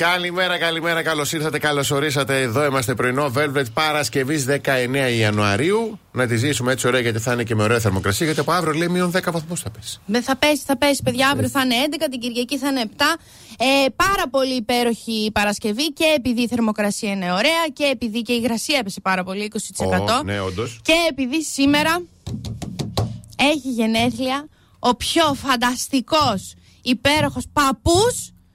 Καλημέρα, καλημέρα, καλώς ήρθατε, καλώς ορίσατε. Εδώ είμαστε πρωινό Velvet Παρασκευή 19 Ιανουαρίου. Να τη ζήσουμε έτσι ωραία γιατί θα είναι και με ωραία θερμοκρασία. Γιατί από αύριο λέει μείον 10 βαθμούς θα πέσει. Δεν θα πέσει, θα πέσει, παιδιά. Αύριο θα είναι 11, την Κυριακή θα είναι 7. Ε, πάρα πολύ υπέροχη η Παρασκευή και επειδή η θερμοκρασία είναι ωραία και επειδή και η υγρασία έπεσε πάρα πολύ, 20%. Ω, ναι, όντως. Και επειδή σήμερα έχει γενέθλια ο πιο φανταστικός υπέροχος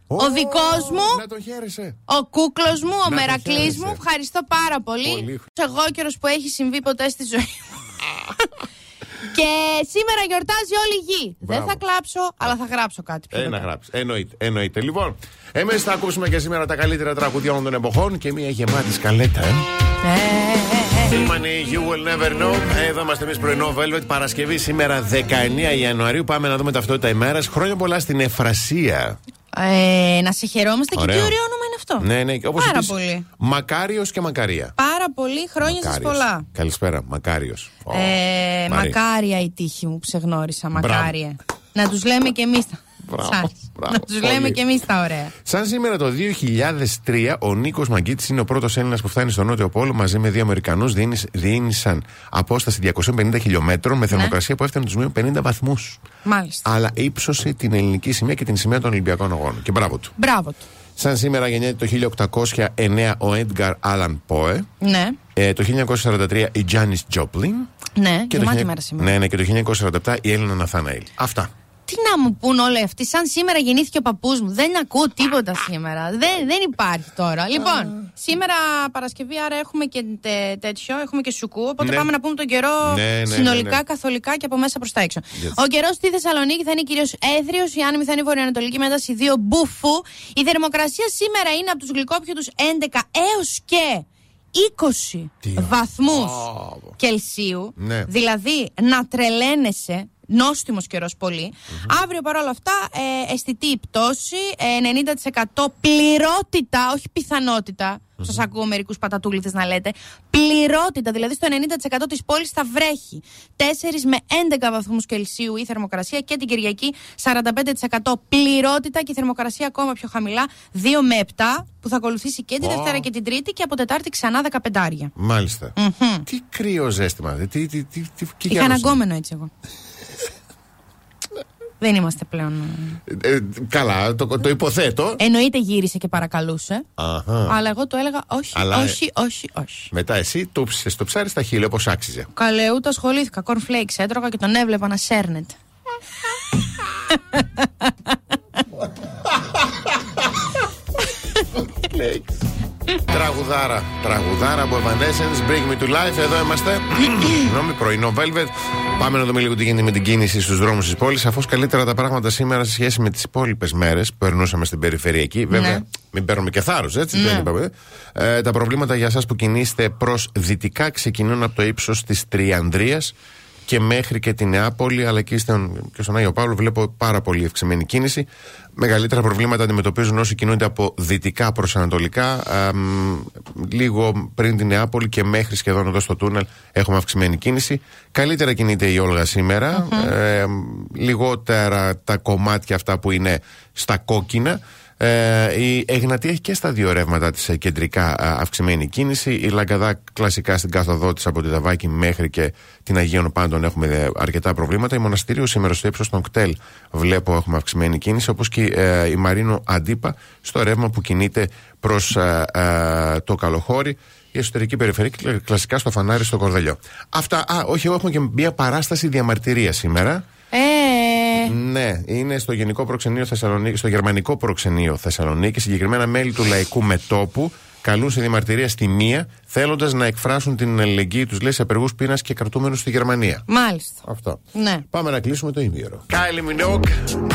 παππούς ο δικός μου, Να τον χαίρεσαι. ο κούκλος μου, ο το Μερακλής χαίρεσαι. μου. Ευχαριστώ πάρα πολύ. Πολύ. Εγώ καιρο που έχει συμβεί ποτέ στη ζωή μου. Και σήμερα γιορτάζει όλη η γη. Δεν Μπράβο. θα κλάψω, αλλά θα γράψω κάτι πιο Ε, να μετά. γράψει. Εννοείται, εννοείται. Λοιπόν, εμείς θα ακούσουμε και σήμερα τα καλύτερα τραγουδιά όλων των εποχών και μια γεμάτη σκαλέτα, ε. Ε, ε, ε, ε. Τίλμανι, You will never know. Εδώ είμαστε εμείς πρωινό Velvet. Παρασκευή σήμερα 19 Ιανουαρίου. Πάμε να δούμε ταυτότητα ημέρας. Χρόνια πολλά στην Εφρασία. Ε, να σε χαιρόμαστε και Ωραίο. τι ωραίο όνομα είναι αυτό. Ναι, ναι. Όπως Πάρα επίσης, πολύ. Μακάριος και Μακαρία. Πάρα πολύ χρόνια σας Μακάριος. πολλά. Καλησπέρα, Μακάριος. Ε, μακάρια η τύχη μου που σε γνώρισα. Μπράβο. Μακάρια. Να τους λέμε και εμείς τα. Μπράβο, Σ' άρεσε. μπράβο, Να τους πολύ. λέμε και εμείς τα ωραία. Σαν σήμερα το 2003, ο Νίκος Μαγκίτης είναι ο πρώτος Έλληνας που φτάνει στο Νότιο Πόλο μαζί με δύο Αμερικανούς. Διήνυσαν απόσταση 250 χιλιόμετρων με θερμοκρασία που έφτανε τους μείον 50 βαθμούς. Μάλιστα. Αλλά ύψωσε την ελληνική σημαία και την σημαία των Ολυμπιακών Αγώνων. Και μπράβο του. Μπράβο του. Σαν σήμερα γεννιέται το 1809 ο Έντγκαρ Άλαν Πόε. Ναι. Ε, το 1943 η Τζάνι Τζόπλιν. Ναι, Και το, γεμάτη 1900 μέρα σήμερα. ναι, ναι, και το 1947 η Έλληνα Ναθαναήλ. Αυτά. Τι να μου πούν όλοι αυτοί, σαν σήμερα γεννήθηκε ο παππούς μου. Δεν ακούω τίποτα σήμερα. Δεν, δεν υπάρχει τώρα. Λοιπόν, σήμερα Παρασκευή, άρα έχουμε και τε- τέτοιο, έχουμε και σουκού. Οπότε Ναι. πάμε να πούμε τον καιρό Ναι, ναι, ναι, συνολικά, ναι. καθολικά και από μέσα προς τα έξω. Yes. Ο καιρός στη Θεσσαλονίκη θα είναι κυρίως έθριο, η άνεμη θα είναι βορειοανατολική με ένταση 2 μπουφού. Η θερμοκρασία σήμερα είναι από τους γλυκόπιου 11 έως και 20 Τι; βαθμούς Ω, Κελσίου. Ναι. Δηλαδή να τρελαίνεσαι. Νόστιμος καιρός Αύριο παρόλα αυτά, ε, αισθητή η πτώση, ε, 90% πληρότητα, όχι πιθανότητα. Σας ακούω μερικούς πατατούλιδε να λέτε. Πληρότητα, δηλαδή στο 90% της πόλης θα βρέχει. 4 με 11 βαθμούς Κελσίου η θερμοκρασία και την Κυριακή 45% πληρότητα και η θερμοκρασία ακόμα πιο χαμηλά 2 με 7 που θα ακολουθήσει και τη Ω. Δευτέρα και την Τρίτη και από Τετάρτη ξανά 15. Μάλιστα. Τι κρύο ζέστημα. δε, Τι, τι, τι, τι, τι Είχα καιρός αναγκόμενο έτσι εγώ. Δεν είμαστε πλέον. ε. Ε, καλά, το, το υποθέτω. Εννοείται γύρισε και παρακαλούσε. Αχα. Αλλά εγώ το έλεγα όχι, Αλλά, ε, όχι, όχι, όχι. Μετά εσύ το ψησε το ψάρι στα χείλη όπως άξιζε. Καλέ, ούτε ασχολήθηκα. Cornflakes έτρωγα και τον έβλεπα να σέρνεται. Τραγουδάρα, τραγουδάρα από Evanescence, Bring Me to Life. Εδώ είμαστε. Συγγνώμη, πρωινό Velvet. Πάμε να δούμε λίγο τι γίνεται με την κίνηση στους δρόμους της πόλης. Αφού καλύτερα τα πράγματα σήμερα σε σχέση με τις υπόλοιπες μέρες που περνούσαμε στην περιφερειακή. Βέβαια, Ναι. μην παίρνουμε και θάρρος, έτσι. Δεν είπαμε. Ε, τα προβλήματα για εσά που κινείστε προς δυτικά ξεκινούν από το ύψος της Τριανδρίας και μέχρι και τη Νεάπολη, αλλά και στον, και στον Άγιο Παύλο βλέπω πάρα πολύ ευξημένη κίνηση. Μεγαλύτερα προβλήματα αντιμετωπίζουν όσοι κινούνται από δυτικά προς ανατολικά. Α, μ, λίγο πριν τη Νεάπολη και μέχρι σχεδόν εδώ στο τούνελ έχουμε αυξημένη κίνηση. Καλύτερα κινείται η Όλγα σήμερα. Ε, λιγότερα τα κομμάτια αυτά που είναι στα κόκκινα. Ε, η Εγνατία έχει και στα δύο ρεύματα της κεντρικά α, αυξημένη κίνηση. Η Λαγκαδά κλασικά στην κάθοδό τη από τη Δαβάκη μέχρι και την Αγίων Πάντων έχουμε ε, αρκετά προβλήματα. Η Μοναστήριο σήμερα στο ύψος των κτέλ βλέπω έχουμε αυξημένη κίνηση. Όπως και ε, η Μαρίνο Αντίπα στο ρεύμα που κινείται προς το Καλοχώρι. Η εσωτερική περιφερειακή κλα- κλασικά στο φανάρι στο Κορδελιό. Αυτά. Α, όχι, έχουμε και μια παράσταση διαμαρτυρίας σήμερα. Ε, Ναι, είναι στο Γενικό Προξενείο Θεσσαλονίκη, στο Γερμανικό Προξενείο Θεσσαλονίκη. Συγκεκριμένα μέλη του Λαϊκού Μετόπου καλούν σε διαμαρτυρία στη μία, θέλοντας να εκφράσουν την αλληλεγγύη τους, λέει, σε απεργούς πείνας και κρατούμενους στη Γερμανία. μάλιστα. Αυτό. Ναι. Πάμε να κλείσουμε το ημίωρο. Κάιλι Μινόκ,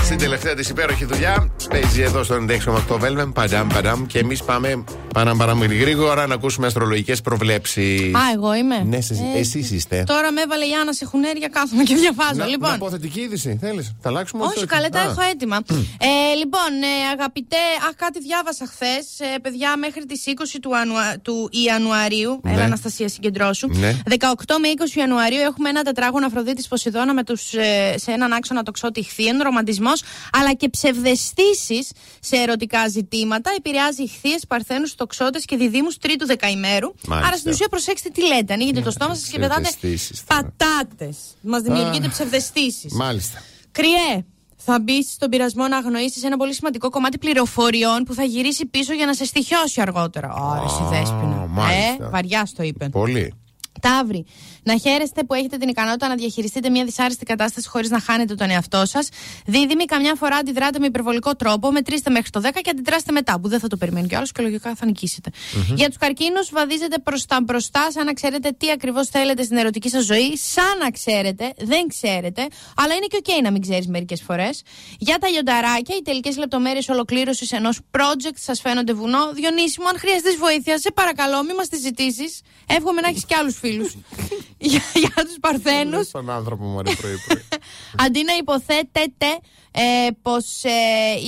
στην τελευταία της υπέροχη δουλειά. Παίζει εδώ στο 96,8 Βέλβεν. Παντάμ, παντάμ. Και εμείς πάμε παρά παρά γρήγορα να ακούσουμε αστρολογικές προβλέψεις. Α, εγώ είμαι. Ναι, εσείς- Ε, εσείς είστε. Τώρα με έβαλε η Άννα σε χουνέρια, κάθομαι και διαβάζω. Να, λοιπόν. να πω θετική είδηση. Θέλεις, θα αλλάξουμε Όχι, καλέ, τα Α. έχω έτοιμα. ε, λοιπόν, ε, αγαπητέ, αχ, κάτι διάβασα χθες. Ε, παιδιά, μέχρι τις του, Ανουα... του Ιανουαρίου. Ναι. Έλα, Αναστασία, συγκεντρώσου. Ναι. 18 με 20 Ιανουαρίου έχουμε ένα τετράγωνο Αφροδίτης Ποσειδώνα με τους, ε, σε έναν άξονα τοξότη χθίεν, ρομαντισμός, αλλά και ψευδεστήσεις σε ερωτικά ζητήματα. Επηρεάζει χθείε, παρθένους, τοξότες και διδήμους τρίτου δεκαημέρου. Μάλιστα. Άρα στην ουσία προσέξτε τι λέτε. Ανοίγετε το στόμα σας και πετάτε ψευδαισθήσεις τώρα. πατάτες. Μας δημιουργείτε ψευδεστήσεις. Μάλιστα. Κρυέ. Θα μπει στον πειρασμό να αγνοήσεις ένα πολύ σημαντικό κομμάτι πληροφοριών που θα γυρίσει πίσω για να σε στοιχιώσει αργότερα. Ωραία, εσύ δέσπινα. μάλιστα. Ε, βαριά το είπε. Πολύ. Ταύρι. Να χαίρεστε που έχετε την ικανότητα να διαχειριστείτε μια δυσάρεστη κατάσταση χωρίς να χάνετε τον εαυτό σας. Δίδυμη, καμιά φορά αντιδράτε με υπερβολικό τρόπο, μετρήστε μέχρι το 10 και αντιδράστε μετά, που δεν θα το περιμένει κι άλλο και λογικά θα νικησετε Για τους καρκίνους, βαδίζετε προς τα μπροστά, σαν να ξέρετε τι ακριβώς θέλετε στην ερωτική σας ζωή, σαν να ξέρετε, δεν ξέρετε, αλλά είναι και οκ να μην ξέρεις μερικές φορές. Για τα λιονταράκια, οι τελικές λεπτομέρειες ολοκλήρωσης ενός project σας φαίνονται βουνό. Διονύσιμο, αν χρειαστείς βοήθεια, σε παρακαλώ, μην μας τη ζητήσεις. Εύχομαι να έχεις και άλλους φίλους. για για τους Παρθένους. Στον άνθρωπο μου αρέσει πρωί-πρωί. Αντί να υποθέτετε ε, πως ε,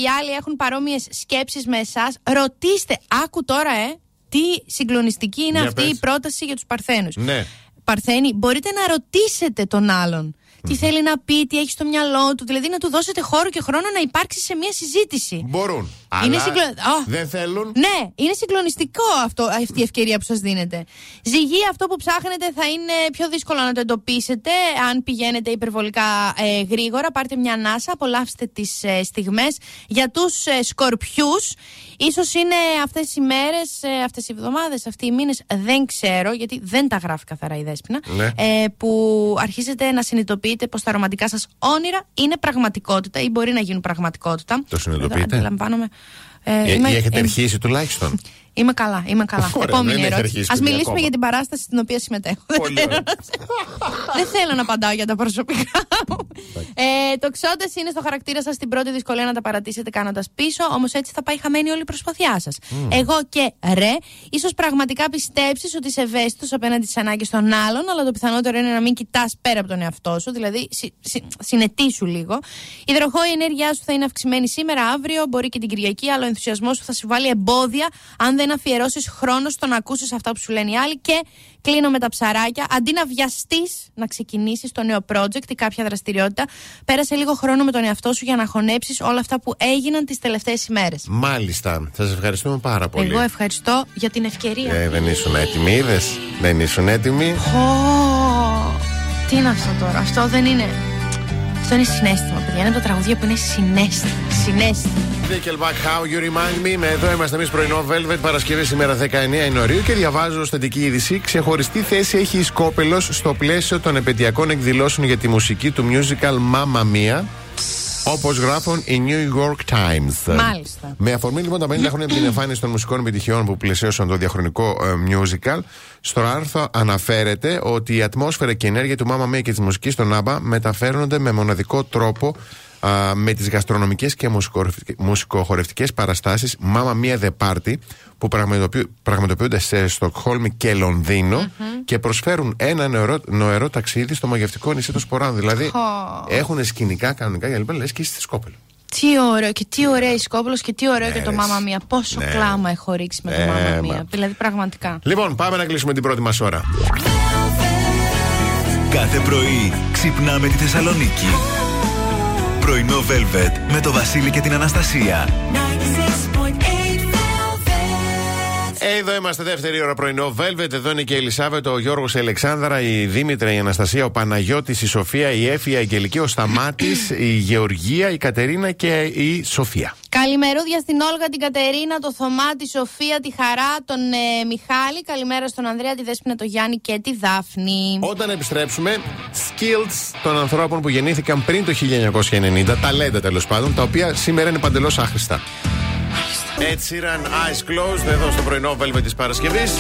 οι άλλοι έχουν παρόμοιες σκέψεις με εσάς, ρωτήστε. Άκου τώρα, ε, τι συγκλονιστική είναι Για αυτή πες. η πρόταση για τους Παρθένους. Ναι. Παρθένοι, μπορείτε να ρωτήσετε τον άλλον. Τι θέλει να πει, τι έχει στο μυαλό του, δηλαδή να του δώσετε χώρο και χρόνο να υπάρξει σε μια συζήτηση. Μπορούν. Είναι αλλά συγκλο- Ω. δεν θέλουν. Ναι, είναι συγκλονιστικό αυτό, αυτή η ευκαιρία που σας δίνεται. Ζυγή, αυτό που ψάχνετε θα είναι πιο δύσκολο να το εντοπίσετε αν πηγαίνετε υπερβολικά ε, γρήγορα. Πάρτε μια ανάσα, απολαύστε τις ε, στιγμές. Για τους ε, σκορπιούς, ίσως είναι αυτές οι μέρες, ε, αυτές οι εβδομάδες, αυτοί οι μήνες, δεν ξέρω, γιατί δεν τα γράφει καθαρά η Δέσποινα. Ναι. Ε, που αρχίζετε να συνειδητοποιείτε πως τα ρομαντικά σας όνειρα είναι πραγματικότητα ή μπορεί να γίνουν πραγματικότητα. Το συνειδητοποιείτε; Εδώ Αντιλαμβάνομαι. Ε, Ε, είμαι- ή έχετε ε, αρχίσει τουλάχιστον. Είμαι καλά, είμαι καλά. Ωραία, Επόμενη δεν έχει ερώτηση. αρχίσει Α παιδιά μιλήσουμε ακόμα. για την παράσταση στην οποία συμμετέχω. Πολύ Δεν ωραία. θέλω- Δεν θέλω να απαντάω για τα προσωπικά μου. Ε, το ξότε είναι στο χαρακτήρα σας την πρώτη δυσκολία να τα παρατήσετε κάνοντας πίσω, όμως έτσι θα πάει χαμένη όλη η προσπαθειά σας. Εγώ και ρε, ίσως πραγματικά πιστέψεις ότι είσαι ευαίσθητος απέναντι στις ανάγκες των άλλων, αλλά το πιθανότερο είναι να μην κοιτάς πέρα από τον εαυτό σου, δηλαδή συ, συ, συνετήσου λίγο. Υδροχό, η ενέργειά σου θα είναι αυξημένη σήμερα, αύριο, μπορεί και την Κυριακή, αλλά ο ενθουσιασμός σου θα σου βάλει εμπόδια αν δεν αφιερώσεις χρόνο στο να ακούσεις αυτά που σου λένε οι άλλοι. Και κλείνω με τα ψαράκια. Αντί να βιαστείς να ξεκινήσεις το νέο project ή κάποια δραστηριότητα, πέρασε λίγο χρόνο με τον εαυτό σου για να χωνέψεις όλα αυτά που έγιναν τις τελευταίες ημέρες. Μάλιστα. Σας ευχαριστούμε πάρα πολύ. Εγώ ευχαριστώ για την ευκαιρία. Ε, δεν ήσουν έτοιμοι, είδες; Δεν ήσουν έτοιμοι. Ω, τι είναι αυτό τώρα, αυτό δεν είναι. Αυτό είναι συνέστημα, παιδιά. Είναι από τα τραγουδία που είναι συνέστημα. Συνέστημα. Nickelback, how you remind me. Με εδώ είμαστε εμείς πρωινό Velvet Παρασκευή σήμερα 19 Ιανουαρίου και διαβάζω ω θετική είδηση. Ξεχωριστή θέση έχει η Σκόπελος στο πλαίσιο των επαιτειακών εκδηλώσεων για τη μουσική του musical Mamma Mia. Όπως γράφουν οι New York Times. Μάλιστα. Με αφορμή λοιπόν τα μέλη έχουν την εμφάνιση των μουσικών επιτυχιών που πλαισίωσαν το διαχρονικό ε, musical, στο άρθρο αναφέρεται ότι η ατμόσφαιρα και η ενέργεια του Mamma Mia και της μουσικής των ABBA μεταφέρονται με μοναδικό τρόπο α, με τις γαστρονομικές και μουσικοχορευτικές- μουσικοχορευτικές παραστάσεις Mamma Mia The Party που πραγματοποιου- πραγματοποιούνται σε Στοκχόλμη και λονδινο και προσφέρουν ένα νοερό, νοερό ταξίδι στο μαγευτικό νησί των Σποράνων. Δηλαδή Χω. έχουν σκηνικά κανονικά για λοιπά, λες και είσαι στη Σκόπελο. Τι ωραίο και τι ωραία η Σκόπουλο και τι ωραίο και το ρε, Μάμα Μία. Πόσο ναι. κλάμα έχω ρίξει με το Ε, Μάμα μα. Μία. Δηλαδή πραγματικά. Λοιπόν, πάμε να κλείσουμε την πρώτη μας ώρα. Κάθε πρωί ξυπνάμε τη Θεσσαλονίκη. Πρωινό Velvet με το Βασίλη και την Αναστασία. Ε, Εδώ είμαστε δεύτερη ώρα πρωινό. Velvet, εδώ είναι και η Ελισάβετ, ο Γιώργος η Αλεξάνδρα, η Δήμητρα, η Αναστασία, ο Παναγιώτης, η Σοφία, η Έφη, η Αγγελική, ο Σταμάτης, η Γεωργία, η Κατερίνα και η Σοφία. Καλημερούδια στην Όλγα, την Κατερίνα, το Θωμά, τη Σοφία, τη Χαρά, τον ε, Μιχάλη. Καλημέρα στον Ανδρέα, τη Δέσποινα, τον Γιάννη και τη Δάφνη. Όταν επιστρέψουμε, skills των ανθρώπων που γεννήθηκαν πριν το 1990, ταλέντα τέλος πάντων, τα οποία σήμερα είναι παντελώς άχρηστα. Ed Sheeran, Eyes Closed, εδώ στο πρωινό Velvet της Παρασκευής.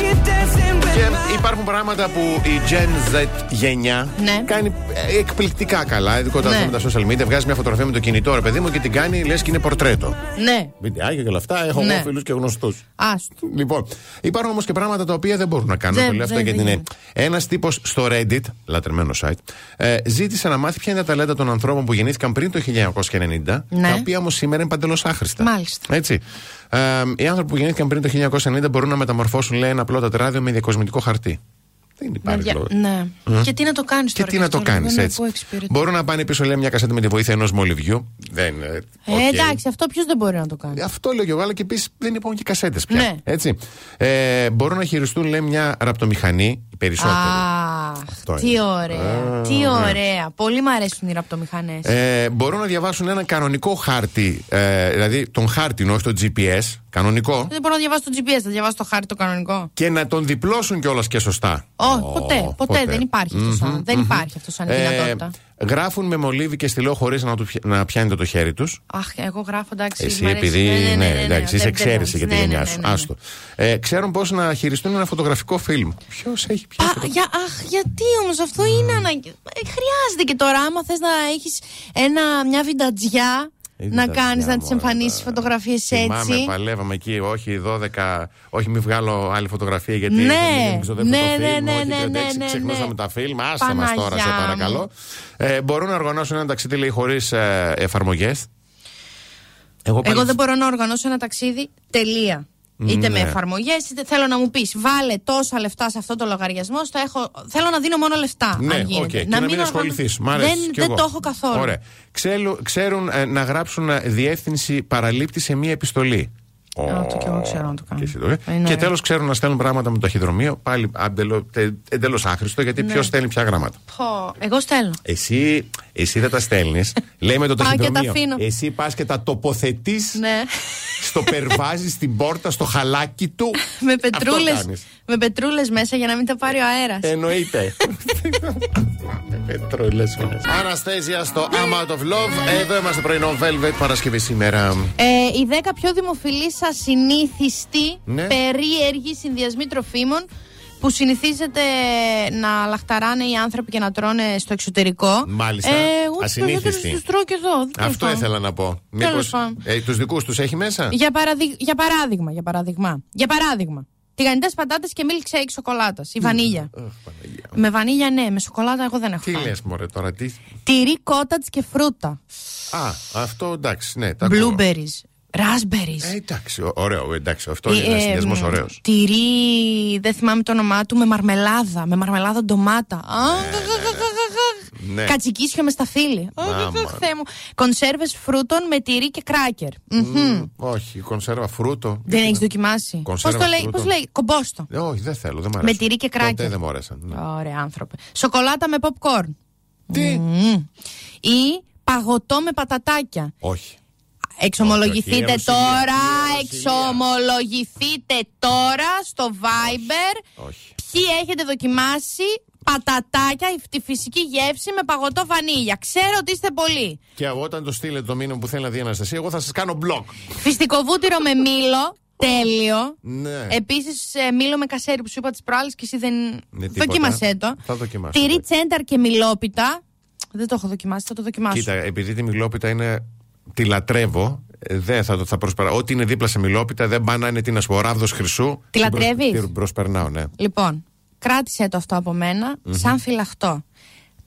Και υπάρχουν πράγματα που η Gen Z γενιά Ναι. κάνει ε, εκπληκτικά καλά, ειδικότερα Ναι. με τα social media. Βγάζει μια φωτογραφία με το κινητό, ρε παιδί μου, και την κάνει λες και είναι πορτρέτο. Ναι, Βιντεάκια και όλα αυτά. Έχω Ναι. εγώ φίλους και γνωστούς. άστο. Λοιπόν, υπάρχουν όμως και πράγματα τα οποία δεν μπορούν να κάνουν. Δεν- το λέω αυτό δεν- γιατί δεν είναι. Ένας τύπος στο Reddit, λατρεμένο site, ε, ζήτησε να μάθει ποια είναι τα ταλέντα των ανθρώπων που γεννήθηκαν πριν το 1990, Ναι. τα οποία όμως σήμερα είναι παντελώς άχρηστα. Μάλιστα. Έτσι. Ε, οι άνθρωποι που γεννήθηκαν πριν το 1990 μπορούν να μεταμορφώσουν, λέει, ένα απλό τετράδιο με διακοσμητικό χαρτί. Δεν υπάρχει δια- λόγος. Ναι. Και τι να το κάνεις Και τώρα. τι να το αυτό, κάνεις δεν έτσι. ακούω εξυπηρετή. Μπορούν να πάνε πίσω, λέει, μια κασέτα με τη βοήθεια ενός μολυβιού. Δεν. ε, Ε, οκ. εντάξει, αυτό ποιος δεν μπορεί να το κάνει. Αυτό λέω και εγώ, αλλά και επίσης δεν υπάρχουν και κασέτες πια. Ναι. Έτσι. Ε, μπορούν να χειριστούν, λέει, μια ραπτομηχανή, οι περισσότεροι. Α, Αυτό τι είναι. ωραία. Α, Τι ναι. ωραία. Πολύ μου αρέσουν οι ραπτομηχανές. Ε, μπορούν να διαβάσουν έναν κανονικό χάρτη, ε, δηλαδή τον χάρτη, όχι το GPS, κανονικό, Δεν μπορώ να διαβάσω το GPS, θα διαβάσω το χάρτη το κανονικό. και να τον διπλώσουν κιόλας και σωστά. Όχι, Ω, ποτέ, ποτέ, δεν υπάρχει αυτός σαν, δεν υπάρχει αυτός σαν δυνατότητα. Ε, γράφουν με μολύβι και στυλό χωρίς να, του πια- να πιάνετε το χέρι τους. Αχ, εγώ γράφω εντάξει. Εσύ, μ' αρέσει. επειδή. Ναι, ναι, ναι, εντάξει, είσαι δεν- εξαίρεση δεν- για τη ναι, γενιά ναι, σου. ναι, ναι. Άστο. Ε, ξέρουν πώς να χειριστούν ένα φωτογραφικό φιλμ. Ποιος έχει πια. Α, για, αχ, γιατί όμως αυτό είναι αναγκαίο. Ε, Χρειάζεται και τώρα, άμα θες να έχεις μια βιντατζιά Ε, να βιντατζιά, κάνεις να τις μωρέ, εμφανίσεις τα- φωτογραφίες Θυμάμαι, έτσι. παλεύαμε εκεί, όχι 12, όχι μην βγάλω άλλη φωτογραφία γιατί Ναι, δεν ξοδεύω ναι, το ναι, φιλμ, ναι, όχι ναι, 36, ναι, ναι, ξεχνούσαμε ναι. τα φιλμ, άσε μας τώρα σε Παναγιά παρακαλώ. μου. Ε, μπορούν να οργανώσουν ένα ταξίδι λέει χωρίς ε, εφαρμογές; Εγώ, πάλι- Εγώ δεν μπορώ να οργανώσω ένα ταξίδι. Τελεία. Είτε με Ναι. εφαρμογές, είτε θέλω να μου πεις βάλε τόσα λεφτά σε αυτό το λογαριασμό. Στο έχω, θέλω να δίνω μόνο λεφτά. Ναι, αν οκ, γίνεται. και να, μην οργανώ- ασχοληθείς. Μ' αρέσει. Δεν, κι δεν εγώ. το έχω καθόλου. Ωραία. Ξέρουν, ξέρουν ε, να γράψουν ε, διεύθυνση παραλήπτη σε μία επιστολή. Α, το κι εγώ ξέρω να το κάνω. Και, εσύ το, ε. Είναι και ωραίο. τέλος ξέρουν να στέλνουν πράγματα με το ταχυδρομείο. Πάλι εντελώς άχρηστο γιατί Ναι. ποιος στέλνει πια γράμματα. Πω, εγώ στέλνω. Εσύ, εσύ δεν τα στέλνεις. Λέει με το Πάω και τα ταχυδρομείο. αφήνω. Εσύ πας και τα τοποθετείς Ναι. στο περβάζι, στην πόρτα, στο χαλάκι του. με Αυτό πετρούλες, κάνεις. Με πετρούλες μέσα για να μην τα πάρει ο αέρας. Εννοείται. Πετρούλες Αναστέζια στο I'm Out of Love. Εδώ είμαστε πρωινό Velvet Παρασκευή σήμερα. Ε, οι 10 πιο δημοφιλείς ασυνήθιστοι Ναι. περίεργοι συνδυασμοί τροφίμων που συνηθίζεται να λαχταράνε οι άνθρωποι και να τρώνε στο εξωτερικό. Μάλιστα. Ε, εγώ τους Ασυνήθιστοι. περισσότερους τους τρώω και εδώ. Τέλος Αυτό πάντων. ήθελα να πω. Τέλος πάντων. ε, τους δικούς τους έχει μέσα; Για, παραδείγμα, για παράδειγμα, για παράδειγμα. Για παράδειγμα. Τηγανιτές πατάτες και milkshake σοκολάτας. Η βανίλια. Αχ, Παναγία. με βανίλια ναι, με σοκολάτα εγώ δεν έχω. Τι φάει. λες, Μωρέ, τώρα, τι. Τυρί, κότατς και φρούτα. Α, αυτό εντάξει, ναι, τα ακούω. Blueberries. Raspberries. Ε, εντάξει, ω- ωραίο, εντάξει, αυτό Ε, είναι ένας ε, συνδυασμός μ, ωραίος. Τυρί, δεν θυμάμαι το όνομά του, με μαρμελάδα. Με μαρμελάδα ντομάτα. Α, Ναι. Κατσικίσιο με σταφύλι. Α, Μάμα. Θεέ μου. Κονσέρβες φρούτων με τυρί και κράκερ. Μμμ. Όχι, κονσέρβα φρούτο. Δεν έχεις δοκιμάσει; Πώς Κονσέρβα το λέει, φρούτων. πώς λέει, κομπόστο. Ε, όχι, δεν θέλω, δεν μ' αρέσει. τυρί και κράκερ. Ποτέ δεν μου άρεσαν. ναι. Ωραία άνθρωπε. Σοκολάτα με popcorn. Τι; Μμμ. Ή παγωτό με πατατάκια. Όχι. Εξομολογηθείτε Όχι, όχι, η τώρα, Εωσήλια, η εξομολογηθείτε τώρα στο Viber. Όχι. Ποιοι έχετε δοκιμάσει πατατάκια, τη φυσική γεύση με παγωτό βανίλια. Ξέρω ότι είστε πολλοί. Και όταν το στείλετε το μήνυμα που θέλει να δει η Αναστασία, εγώ θα σας κάνω μπλοκ. Φυστικοβούτυρο με μήλο. Τέλειο. Ναι. Επίσης, μήλο με κασέρι που σου είπα τι προάλλε και εσύ δεν. Ναι, τίποτα. Δοκίμασέ το. Θα δοκιμάσω, Τυρί εντάξει. τσένταρ και μιλόπιτα. Δεν το έχω δοκιμάσει, θα το δοκιμάσω. Κοίτα, επειδή τη μιλόπιτα είναι. Τη λατρεύω. ε, Δεν θα το θα προσπερα... Ό,τι είναι δίπλα σε μιλόπιτα δεν πάνε να είναι τι να σου πω, ράβδος χρυσού. Τη Την προσ- λατρεύεις; την Προσπερνάω, ναι. Λοιπόν, κράτησε το αυτό από μένα, σαν φυλαχτό.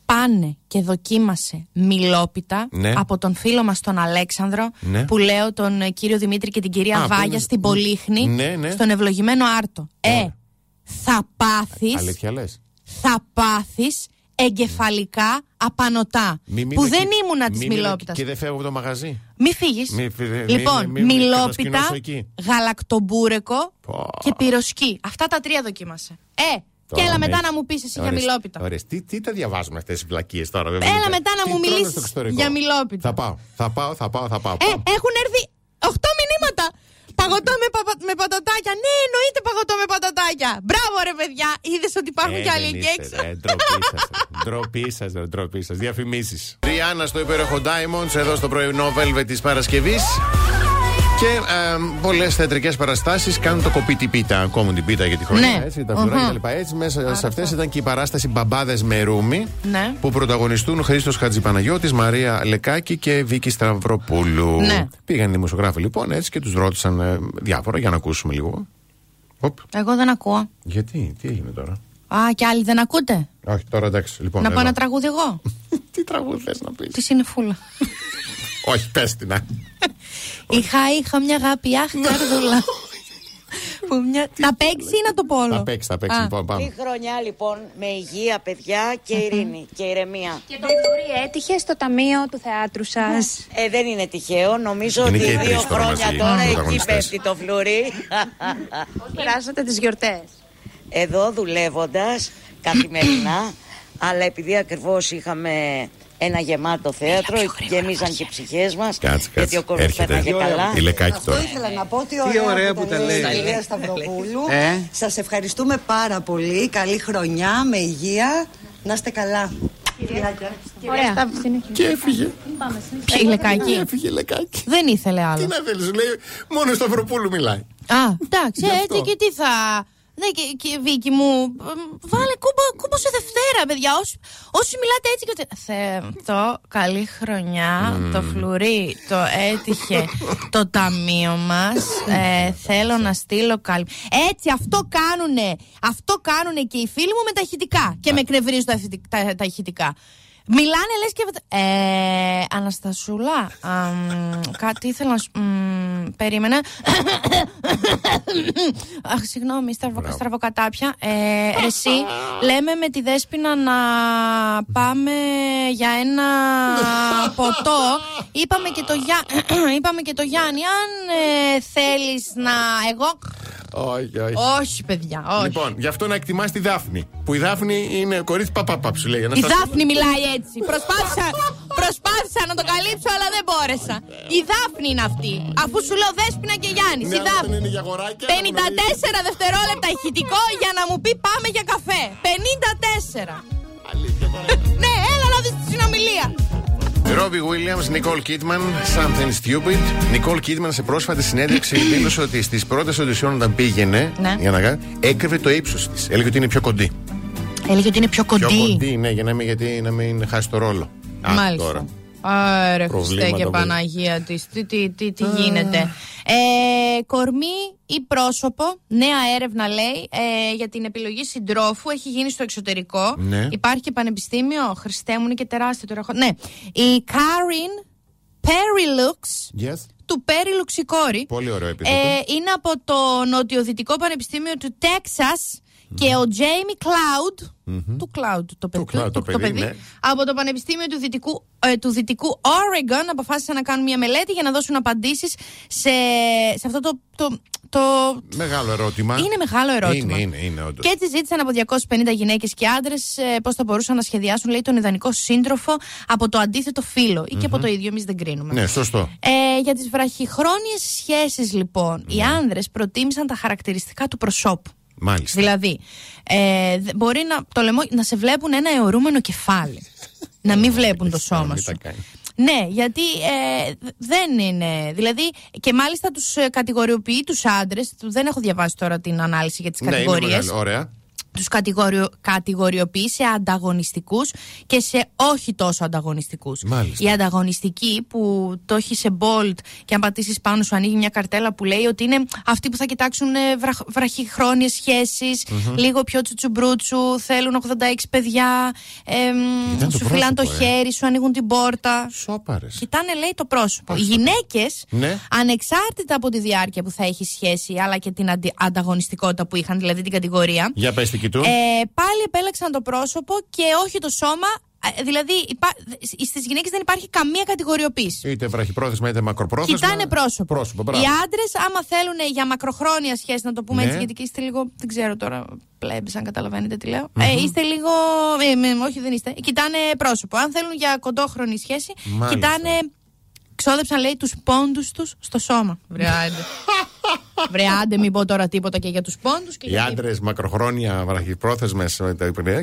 Πάνε και δοκίμασε μιλόπιτα Ναι. από τον φίλο μας τον Αλέξανδρο Ναι. που λέω τον ε, κύριο Δημήτρη και την κυρία Α, που Βάγια είναι- στην Πολύχνη Ναι, ναι. στον ευλογημένο Άρτο. Ε, Ωραία. θα πάθεις, Αλήθεια λες. θα πάθεις εγκεφαλικά απανοτά που δεν ήμουνα της μιλόπιτας. Και δεν φεύγω από το μαγαζί. Μη φύγεις. Μη φυ- μη- λοιπόν, μη- μη- μη μιλόπιτα, κατασκηνώσω εκεί. γαλακτομπούρεκο Πω. και πυροσκή. Αυτά τα τρία δοκίμασε. Ε, και Τώρα έλα μετά με- να μου πεις εσύ για Ωραίες- μιλόπιτα. ωραίες. Τι, τι τα διαβάζουμε αυτές οι βλακίες τώρα, βέβαια. Έλα Τι- μετά να τι μου τρώνε μιλήσεις στο εξωτερικό; για μιλόπιτα. Θα πάω, θα πάω, θα πάω, θα πάω. Ε, έχουν έρθει 8 μηνύματα. Παγωτό με, παπα- με πατατάκια. Ναι, εννοείται παγωτό με πατατάκια. Μπράβο, ρε παιδιά. Είδες ότι υπάρχουν Ε, κι άλλοι δεν εκεί είστε, έξω. ρε, Ντροπή σας. Ντροπή σας, ντροπή σας. Διαφημίσεις. Ριάννα στο υπέροχο Diamonds εδώ στο πρωινό Velvet της Παρασκευής. Και ε, πολλές θεατρικές παραστάσεις κάνουν το κοπίτι πίτα, ακόμα την πίτα για τη χρονιά. Ναι. Έτσι, τα φλουράκια Οχα. κλπ. Έτσι, μέσα σε αυτές ήταν και η παράσταση Μπαμπάδες με ρούμι. Ναι. Που πρωταγωνιστούν Χρήστος Χατζηπαναγιώτης, Μαρία Λεκάκη και Βίκη Σταυροπούλου. Ναι. Πήγαν οι δημοσιογράφοι λοιπόν έτσι και τους ρώτησαν ε, διάφορα για να ακούσουμε λίγο. Οπ. Εγώ δεν ακούω. Γιατί, τι έγινε τώρα; Α, και άλλοι δεν ακούτε; Όχι, τώρα εντάξει. Λοιπόν, να πάω εδώ. ένα τραγούδι εγώ; Τι τραγούδι θες να πεις; Τι είναι φούλα. Όχι, πες την. Α. Είχα, είχα μια αγάπη, αχ, καρδούλα. Που μια... Να παίξεις ή να το πω όλο. Θα παίξεις, θα παίξεις. Α. Λοιπόν, πάμε. Τι χρονιά λοιπόν με υγεία, παιδιά και ειρήνη και ηρεμία. Και το Φλούρι έτυχες στο ταμείο του θεάτρου σας; Ε, δεν είναι τυχαίο. Νομίζω Είναι ότι και οι δύο τρεις τώρα χρόνια μαζί, τώρα εκεί πρωταγωνιστές. πέφτει το φλουρί. Πώς περάσατε τις γιορτές; Εδώ δουλεύοντας καθημερινά, αλλά επειδή ακριβώς είχαμε ένα γεμάτο θέατρο, γεμίζαν και οι ψυχές μας. Κάτσε, Γιατί ο κάτσε. κόσμος Έρχεται. πέρναγε καλά. Η λεκάκι Αυτό τώρα. ήθελα να πω ότι Τι ωραία, ωραία που που τα τα λέει η λέει. κυρία Σταυροπούλου. Ε; Σας ευχαριστούμε πάρα πολύ. Καλή χρονιά, με υγεία. Να είστε καλά. Ωραία. Και έφυγε. Ποιο η λεκάκι. Έφυγε η λεκάκι. Δεν ήθελε Τι άλλο. να θέλει, λέει. Μόνο στο Σταυροπούλου μιλάει. Α, εντάξει, Γι' αυτό. έτσι και τι θα. Ναι, και, και Βίκυ μου, εμ, βάλε κούμπο, κούμπο σε Δευτέρα, παιδιά. Όσοι, όσοι μιλάτε έτσι και ότι. Θεό, καλή χρονιά. Το φλουρί το έτυχε το ταμείο μας. Ε, θέλω να στείλω καλή. Έτσι, αυτό κάνουνε. Αυτό κάνουνε και οι φίλοι μου με τα ηχητικά. Και με εκνευρίζουν τα, ηχητικ- τα, τα ηχητικά. Μιλάνε λες και... Ε, Αναστασούλα, αμ, κάτι ήθελα να σου... μ, περίμενα. Αχ, συγγνώμη, στραβο, Μπράβο. στραβοκατάπια. Ε, ρε εσύ, λέμε με τη Δέσποινα να πάμε για ένα ποτό. Είπαμε και το, Γιά... Είπαμε και το Γιάννη, αν ε, θέλεις να... Εγώ... Όχι, όχι. Όχι, παιδιά, όχι. Λοιπόν, γι' αυτό να εκτιμάς τη Δάφνη. Που η Δάφνη είναι κορίτσι παπαπά, σου λέει. Η Αναστασία. Δάφνη μιλάει έτσι. Προσπάθησα, προσπάθησα να το καλύψω, αλλά δεν μπόρεσα. Η Δάφνη είναι αυτή. Αφού σου λέω Δέσποινα και Γιάννης. Ναι, η αλλά Δάφνη. δεν είναι για αγοράκια. 54 δευτερόλεπτα ηχητικό για να μου πει πάμε για καφέ. 54. Αλήθεια τώρα. Ναι, έλα να δεις τη συνομιλία. Ρόμπι Williams, Νικόλ Κίτμαν, Something Stupid. Νικόλ Κίτμαν σε πρόσφατη συνέντευξη δήλωσε ότι στις πρώτες οντισιόν όταν πήγαινε Ναι. για να κάνει, έκρυβε το ύψος της. Έλεγε ότι είναι πιο κοντή. Έλεγε ότι είναι πιο κοντή. Πιο κοντή, ναι, για να μην, γιατί, να μην χάσει το ρόλο. Α, Μάλιστα. τώρα. Άρα, Χριστέ Προβλήματα και που- Παναγία της. Τι, τι, τι, τι γίνεται. Ε, κορμί ή πρόσωπο, νέα έρευνα λέει ε, για την επιλογή συντρόφου έχει γίνει στο εξωτερικό. Ναι. Υπάρχει και πανεπιστήμιο; Χριστέ μου είναι και τεράστιο τώρα. έχω- Ναι. Η Κάριν Perilux Yes. του Perilux η κόρη. Πολύ ωραίο επίθετο. Ε, είναι από το Νοτιοδυτικό Πανεπιστήμιο του Τέξας και ο Τζέιμι Κλάουντ. Του Cloud το παιδί. Cloud το παιδί, ναι. Από το Πανεπιστήμιο του Δυτικού, ε, του Δυτικού Oregon αποφάσισαν να κάνουν μια μελέτη για να δώσουν απαντήσεις σε, σε αυτό το, το, το Μεγάλο ερώτημα. είναι μεγάλο ερώτημα. Είναι, είναι, είναι, όντως. Και έτσι ζήτησαν από 250 γυναίκες και άντρες ε, πώς θα μπορούσαν να σχεδιάσουν λέει, τον ιδανικό σύντροφο από το αντίθετο φύλο ή και από το ίδιο. Εμείς δεν κρίνουμε. Ναι, σωστό. Ε, για τις βραχυχρόνιες σχέσεις λοιπόν, οι άνδρες προτίμησαν τα χαρακτηριστικά του προσώπου. Μάλιστα. Δηλαδή, ε, δε- μπορεί να, το λαιμό, να σε βλέπουν ένα αιωρούμενο κεφάλι. να μην βλέπουν το Να σώμα μην σου. τα κάνει. Ναι, γιατί ε, δ- δεν είναι. Δηλαδή, και μάλιστα τους κατηγοριοποιεί τους άντρες. Δεν έχω διαβάσει τώρα την ανάλυση για τις Ναι, είναι κατηγορίες. μεγάλο. Ωραία. Τους κατηγοριο, κατηγοριοποιεί σε ανταγωνιστικούς και σε όχι τόσο ανταγωνιστικούς. Μάλιστα. Οι ανταγωνιστικοί που το έχει σε bold και αν πατήσεις πάνω σου ανοίγει μια καρτέλα που λέει ότι είναι αυτοί που θα κοιτάξουν ε, βραχ, βραχυχρόνιες σχέσεις, λίγο πιο τσουτσουμπρούτσου, θέλουν 86 παιδιά, εμ, Κοιτάνε το σου φυλάνε το πρόσωπο, ε. χέρι, σου ανοίγουν την πόρτα. Σόπαρες. Κοιτάνε, λέει, το πρόσωπο. Οι γυναίκες, Ναι. ανεξάρτητα από τη διάρκεια που θα έχει σχέση, αλλά και την αντι- ανταγωνιστικότητα που είχαν, δηλαδή την κατηγορία, Για πες τι κοιτούν. ε, πάλι επέλεξαν το πρόσωπο και όχι το σώμα. Ε, Δηλαδή, υπά... στις γυναίκες δεν υπάρχει καμία κατηγοριοποίηση. Είτε βραχυπρόθεσμα είτε μακροπρόθεσμα. Κοιτάνε πρόσωπο. Πρόσωπο, Οι μπράβο. άντρες, άμα θέλουν για μακροχρόνια σχέση, να το πούμε Ναι. έτσι, γιατί και είστε λίγο. Δεν ξέρω τώρα, πλέμπε, αν καταλαβαίνετε τι λέω. Ε, είστε λίγο. Ε, με- όχι, δεν είστε. Κοιτάνε πρόσωπο. Αν θέλουν για κοντόχρονη σχέση, Μάλιστα. κοιτάνε. Ξόδεψαν, λέει, τους πόντους τους στο σώμα. Βρε άντε. Βρε άντε, μην πω τώρα τίποτα και για τους πόντους. Οι άντρες μακροχρόνια βραχυπρόθεσμες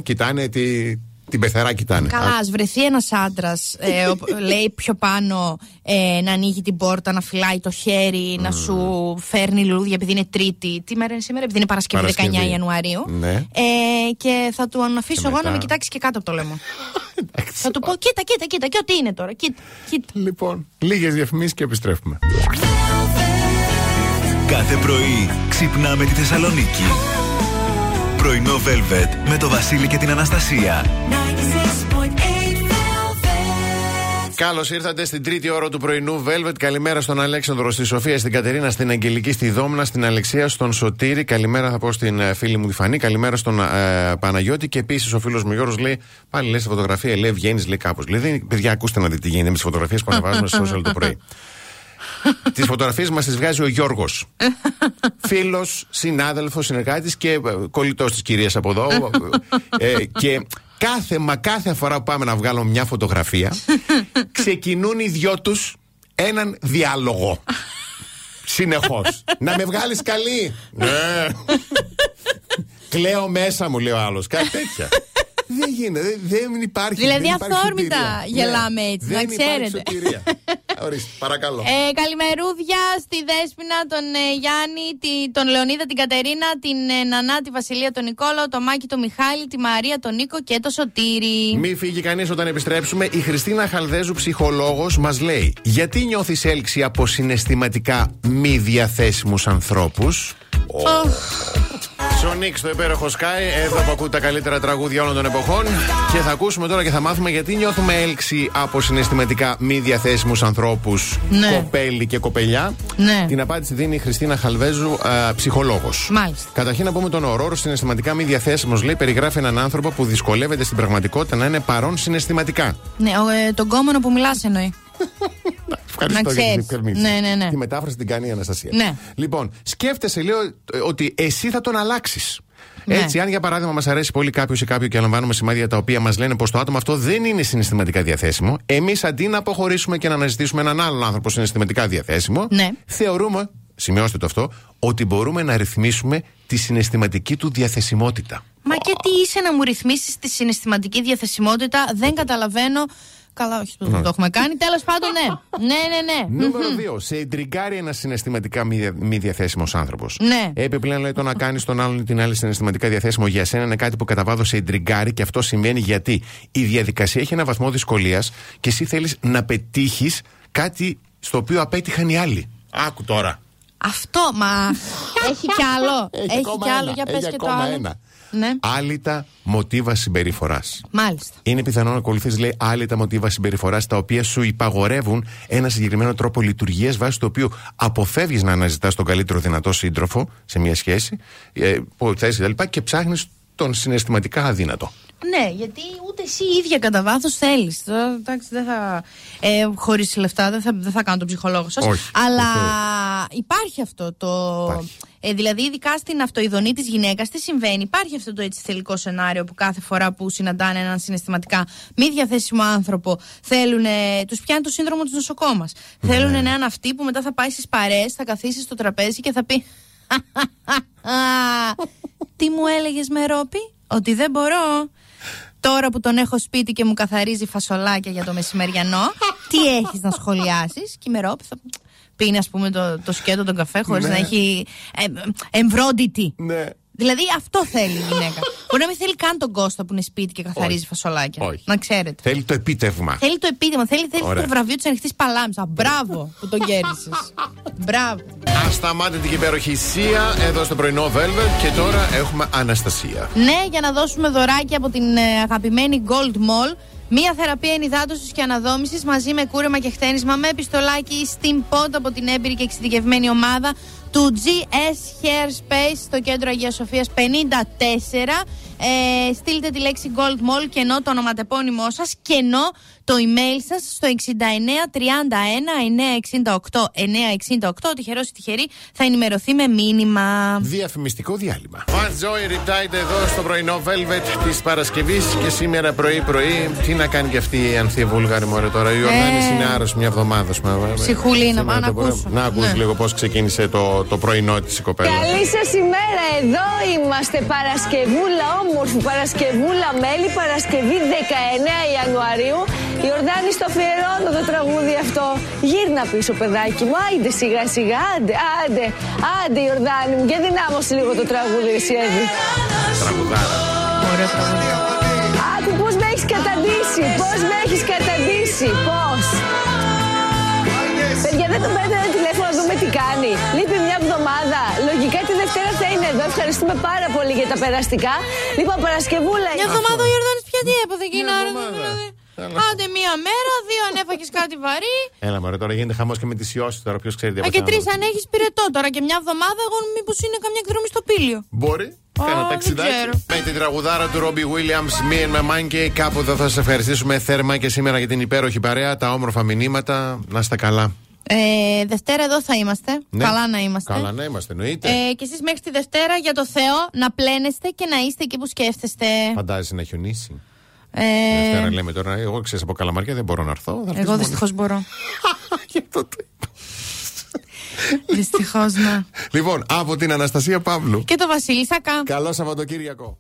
κοιτάνε τι, την πεθερά κοιτάνε. Καλά, α βρεθεί ένας άντρας, ε, ο- λέει πιο πάνω ε, να ανοίγει την πόρτα, να φυλάει το χέρι, να σου φέρνει λουλούδια επειδή είναι Τρίτη. Τι μέρα είναι σήμερα, επειδή είναι Παρασκευή, Παρασκευή. 19 Ιανουαρίου. Ναι. Ε, και θα του αφήσω Και εγώ μετά. να με κοιτάξει και κάτω από το λαιμό. Εντάξει. θα του πω, κοίτα, κοίτα, κοίτα, και ό,τι είναι τώρα. Κοίτα, κοίτα. Λοιπόν, λίγες διαφημίσεις και επιστρέφουμε. Κάθε πρωί ξυπνάμε τη Θεσσαλονίκη. Πρωινό Velvet με το Βασίλη και την Αναστασία. Καλώς ήρθατε στην τρίτη ώρα του πρωινού Velvet. Καλημέρα στον Αλέξανδρο, στη Σοφία, στην Κατερίνα, στην Αγγελική, στη Δόμνα, στην Αλεξία, στον Σωτήρη. Καλημέρα θα πω στην ε, φίλη μου τη Φανή. Καλημέρα στον ε, Παναγιώτη. Και επίσης ο φίλος μου Γιώργος λέει: Πάλι λες φωτογραφία, λέει βγαίνεις, λέει κάπως. Λέει: «Δεν- Παιδιά, ακούστε να δείτε τι γίνεται με τις φωτογραφίες που ανεβάζουμε στο social το πρωί. τις φωτογραφίες μας τις βγάζει ο Γιώργος. Φίλος, συνάδελφος, συνεργάτης και κολλητός της κυρίας από εδώ. Ε, και κάθε, μα κάθε φορά που πάμε να βγάλουμε μια φωτογραφία, ξεκινούν οι δυο τους έναν διάλογο. Συνεχώς. να με βγάλεις καλή. ναι. Κλαίω μέσα μου, λέει ο άλλος. Κάτι τέτοια. Δεν γίνεται, δεν, δεν υπάρχει. Δηλαδή δεν υπάρχει αθόρμητα σωτηρία. γελάμε έτσι, δεν να υπάρχει ξέρετε. σωτηρία. Ορίστε, παρακαλώ. Ε, καλημερούδια στη Δέσποινα, τον ε, Γιάννη, τη- τον Λεωνίδα, την Κατερίνα, την ε, Νανά, τη Βασιλεία, τον Νικόλαο, τον Μάκη, τον Μιχάλη, τη Μαρία, τον Νίκο και το Σωτήρι. Μη φύγει κανείς όταν επιστρέψουμε. Η Χριστίνα Χαλδέζου, ψυχολόγος, μας λέει: Γιατί νιώθεις έλξη από συναισθηματικά μη διαθέσιμους ανθρώπους; Σονίξ στο υπέροχο Sky, εδώ που ακούτε τα καλύτερα τραγούδια όλων των εποχών. Και θα ακούσουμε τώρα και θα μάθουμε γιατί νιώθουμε έλξη από συναισθηματικά μη διαθέσιμους ανθρώπους, Ναι. κοπέλι και κοπελιά. Ναι. Την απάντηση δίνει η Χριστίνα Χαλβέζου, ψυχολόγος. Μάλιστα. Καταρχήν να πούμε τον ορόρο συναισθηματικά μη διαθέσιμος. Λέει περιγράφει έναν άνθρωπο που δυσκολεύεται στην πραγματικότητα να είναι παρόν συναισθηματικά. Ναι, ο, ε, τον κόμμονο που μιλάς εννοεί. Ευχαριστώ Να για την ξέρεις. διευκρινήση. Ναι, ναι, ναι. Τη μετάφραση την κάνει η Αναστασία. Ναι. Λοιπόν, σκέφτεσαι, λέω, ε, ότι εσύ θα τον αλλάξεις. Ναι. Έτσι, αν για παράδειγμα μας αρέσει πολύ κάποιος ή κάποιο και λαμβάνουμε σημάδια τα οποία μας λένε πως το άτομο αυτό δεν είναι συναισθηματικά διαθέσιμο, εμείς αντί να αποχωρήσουμε και να αναζητήσουμε έναν άλλον άνθρωπο συναισθηματικά διαθέσιμο, Ναι. θεωρούμε, σημειώστε το αυτό, ότι μπορούμε να ρυθμίσουμε τη συναισθηματική του διαθεσιμότητα. Μα και τι είσαι να μου ρυθμίσεις τη συναισθηματική διαθεσιμότητα, δεν καταλαβαίνω. Καλά, όχι, Ναι. δεν το έχουμε κάνει. Τέλος πάντων, ναι. Ναι, ναι, ναι. Νούμερο 2. Σε εντριγκάρει ένας συναισθηματικά μη, δια- μη διαθέσιμος άνθρωπος. Ναι. Επιπλέον, λέει το να κάνεις τον άλλον ή την άλλη συναισθηματικά διαθέσιμο για σένα είναι κάτι που κατά βάθος σε εντριγκάρει και αυτό συμβαίνει γιατί η διαδικασία έχει ένα βαθμό δυσκολίας και εσύ θέλεις να πετύχεις κάτι στο οποίο απέτυχαν οι άλλοι. Άκου τώρα. Αυτό, μα. έχει κι άλλο. Έχει, ακόμα κι άλλο. ένα, Για πες έχει και το ακόμα άλλο. ένα. Ναι, Άλυτα μοτίβα συμπεριφοράς. μάλιστα. Είναι πιθανό να ακολουθεί, λέει, άλυτα μοτίβα συμπεριφοράς τα οποία σου υπαγορεύουν ένα συγκεκριμένο τρόπο λειτουργίας βάσει του οποίου αποφεύγεις να αναζητάς τον καλύτερο δυνατό σύντροφο σε μια σχέση, ε, που θες κτλ. και ψάχνεις τον συναισθηματικά αδύνατο. Ναι, γιατί ούτε εσύ η ίδια κατά βάθος θέλεις. Εντάξει, δεν θα. Ε, Χωρίς λεφτά δεν θα, δεν θα κάνω τον ψυχολόγο σας. Όχι, Αλλά δεν υπάρχει αυτό το. Υπάρχει. Ε, δηλαδή, ειδικά στην αυτοειδονή της γυναίκας, τι συμβαίνει; Υπάρχει αυτό το έτσι θελικό σενάριο που κάθε φορά που συναντάνε έναν συναισθηματικά μη διαθέσιμο άνθρωπο, θέλουν. Τους πιάνει το σύνδρομο της νοσοκόμας. Ναι. Θέλουν έναν αυτή που μετά θα πάει στις παρέ, θα καθίσει στο τραπέζι και θα πει. Τι μου έλεγες Μερόπη, ότι δεν μπορώ. Τώρα που τον έχω σπίτι και μου καθαρίζει φασολάκια για το μεσημεριανό, τι έχεις να σχολιάσεις; Και η Μερόπη θα πίνει ας πούμε το, το σκέτο τον καφέ χωρίς Ναι. να έχει ε, εμβρόντιτη. Ναι. Δηλαδή αυτό θέλει η γυναίκα. Μπορεί να μην θέλει καν τον Κώστα που είναι σπίτι και καθαρίζει Όχι. φασολάκια. Όχι. Να ξέρετε. Θέλει το επίτευγμα. Θέλει το επίτευγμα, θέλει, θέλει Ωραία. το βραβείο της ανοιχτής παλάμης. Μπράβο που τον κέρδισε. Μπράβο. Ασταμάτητη και υπέροχη Σία εδώ στο πρωινό Velvet και τώρα έχουμε Αναστασία. Ναι, για να δώσουμε δωράκι από την ε, αγαπημένη Gold Mall. Μία θεραπεία ενυδάτωσης και αναδόμησης μαζί με κούρεμα και χτένισμα με πιστολάκι Steam Pod από την έμπειρη και εξειδικευμένη ομάδα του GS Hair Space στο κέντρο Αγίας Σοφίας 54. Ε, στείλτε τη λέξη Gold Mall και ενώ το ονοματεπώνυμό σας και ενώ το email σας στο 6931 968 968. Ο τυχερός ή τυχερή θα ενημερωθεί με μήνυμα. Διαφημιστικό διάλειμμα. Fast Joy Retired εδώ στο πρωινό Velvet της Παρασκευής και σήμερα πρωί-πρωί. Τι να κάνει και αυτή η Ανθία Βούλγαρη μωρέ τώρα; Η Ιορδάνη είναι άρρωστη μια εβδομάδα. πούμε. Ψυχούλη είναι, Σήμερα να το πρωί. ακούσω. Να ακούσει Ναι. λίγο πώς ξεκίνησε το, το πρωινό της η κοπέλα. Καλή σας ημέρα, εδώ είμαστε. Παρασκευούλα, όμορφη Παρασκευούλα, μέλη. Παρασκευή 19 Ιανουαρίου. Η Ορδάνη στο αφιερώνω το τραγούδι αυτό. Γύρνα πίσω, παιδάκι μου. Άιντε σιγά σιγά. Άντε, άντε, άντε, Ιορδάνη μου. Και δυνάμωσε λίγο το τραγούδι, εσύ Εύη. Τραγουδάρα. Ωραίο τραγούδι. Άκου πώς με έχεις καταντήσει. Πώς με έχεις καταντήσει. Πώς. Παιδιά, δεν τον παίρνετε ένα τηλέφωνο να δούμε τι κάνει. Λείπει μια εβδομάδα. Λογικά τη Δευτέρα θα είναι εδώ. Ευχαριστούμε πάρα πολύ για τα περαστικά. Λοιπόν, Παρασκευούλα. Μια εβδομάδα ο Ιορδάνης πια τι έπαθε εκεί Μια να εβδομάδα. Άντε μία μέρα, δύο αν έφαγε κάτι βαρύ. Έλα, μωρέ, τώρα γίνεται χαμός και με τις ιώσεις τώρα. Ποιος ξέρει τι Α, από και σένα. τρεις αν έχεις πυρετό τώρα και μια εβδομάδα, εγώ μήπως είναι καμιά εκδρομή στο πήλιο. Μπορεί. Α, Κάνα δεν ταξιδάκι. ξέρω. Με την τραγουδάρα του Ρόμπι Williams, Me and My Monkey. Κάπου εδώ θα σας ευχαριστήσουμε θέρμα και σήμερα για την υπέροχη παρέα, τα όμορφα μηνύματα. Να είστε καλά. Ε, Δευτέρα εδώ θα είμαστε. Ναι. Καλά να είμαστε. Καλά να είμαστε, εννοείται. Ε, και εσείς μέχρι τη Δευτέρα για το Θεό να πλένεστε και να είστε εκεί που σκέφτεστε. Φαντάζεσαι να χιονίσει. Ε, Δευτέρα λέμε τώρα, εγώ ξέρω από καλαμάρια δεν μπορώ να έρθω. θα έρθεις εγώ μόνη. δυστυχώς μπορώ. Γι' αυτό το είπα. δυστυχώς, ναι. Λοιπόν, από την Αναστασία Παύλου. Και το Βασίλη Σακά. Καλό Σαββατοκύριακο.